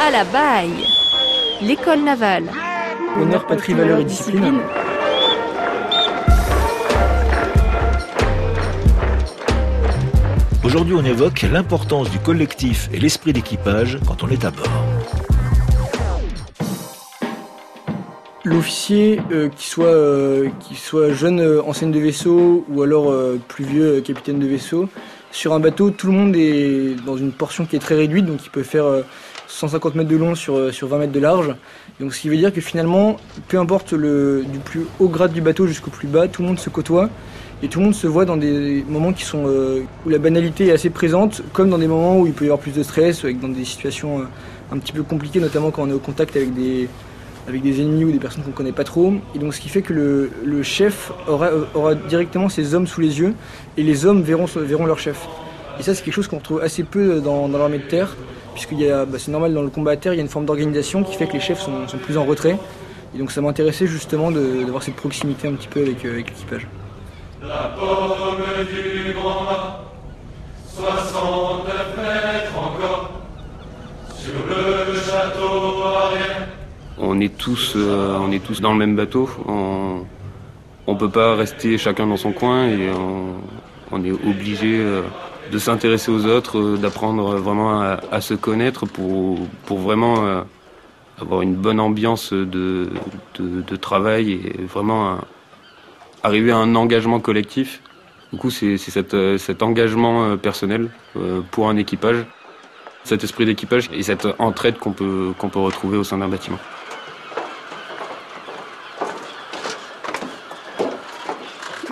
À la baille L'école navale. Honneur, patrie, valeur et discipline. Aujourd'hui, on évoque l'importance du collectif et l'esprit d'équipage quand on est à bord. L'officier, euh, qui, soit, euh, soit jeune euh, enseigne de vaisseau ou alors euh, plus vieux euh, capitaine de vaisseau, sur un bateau, tout le monde est dans une portion qui est très réduite, donc il peut faire euh, 150 mètres de long sur, euh, sur 20 mètres de large. Donc ce qui veut dire que finalement, peu importe le, du plus haut grade du bateau jusqu'au plus bas, tout le monde se côtoie et tout le monde se voit dans des moments qui sont euh, où la banalité est assez présente, comme dans des moments où il peut y avoir plus de stress, avec dans des situations euh, un petit peu compliquées, notamment quand on est au contact avec des avec des ennemis ou des personnes qu'on ne connaît pas trop. Et donc ce qui fait que le, chef aura, euh, aura directement ses hommes sous les yeux et les hommes verront, verront leur chef. Et ça c'est quelque chose qu'on retrouve assez peu dans, l'armée de terre, a, bah, c'est normal dans le combat à terre, il y a une forme d'organisation qui fait que les chefs sont, plus en retrait. Et donc ça m'intéressait justement d'avoir cette proximité un petit peu avec, euh, l'équipage. La pomme du grand mât, 69 mètres encore, sur le château. On est tous, euh, on est tous dans le même bateau. On, on peut pas rester chacun dans son coin et on, est obligé euh, de s'intéresser aux autres, euh, d'apprendre vraiment à, se connaître pour, vraiment avoir une bonne ambiance de, travail et vraiment arriver à un engagement collectif. Du coup, c'est cet, engagement personnel pour un équipage, cet esprit d'équipage et cette entraide qu'on peut retrouver au sein d'un bâtiment.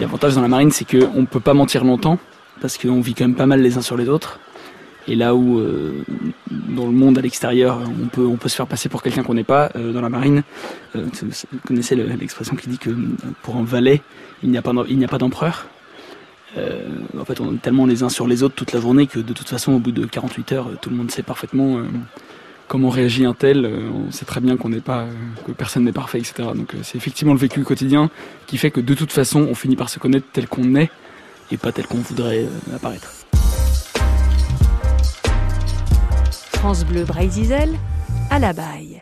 L'avantage dans la marine, c'est qu'on ne peut pas mentir longtemps, parce qu'on vit quand même pas mal les uns sur les autres. Et là où, euh, dans le monde à l'extérieur, on peut, se faire passer pour quelqu'un qu'on n'est pas, euh, dans la marine, euh, vous connaissez le- l'expression qui dit que pour un valet, il n'y a pas d'empereur. En fait, on est tellement les uns sur les autres toute la journée que de toute façon, au bout de 48 heures, tout le monde sait parfaitement comment réagit un tel. Euh, on sait très bien qu'on n'est pas, euh, que personne n'est parfait, etc. Donc, euh, c'est effectivement le vécu quotidien qui fait que de toute façon, on finit par se connaître tel qu'on est et pas tel qu'on voudrait apparaître. France Bleu Brésil, à la baille.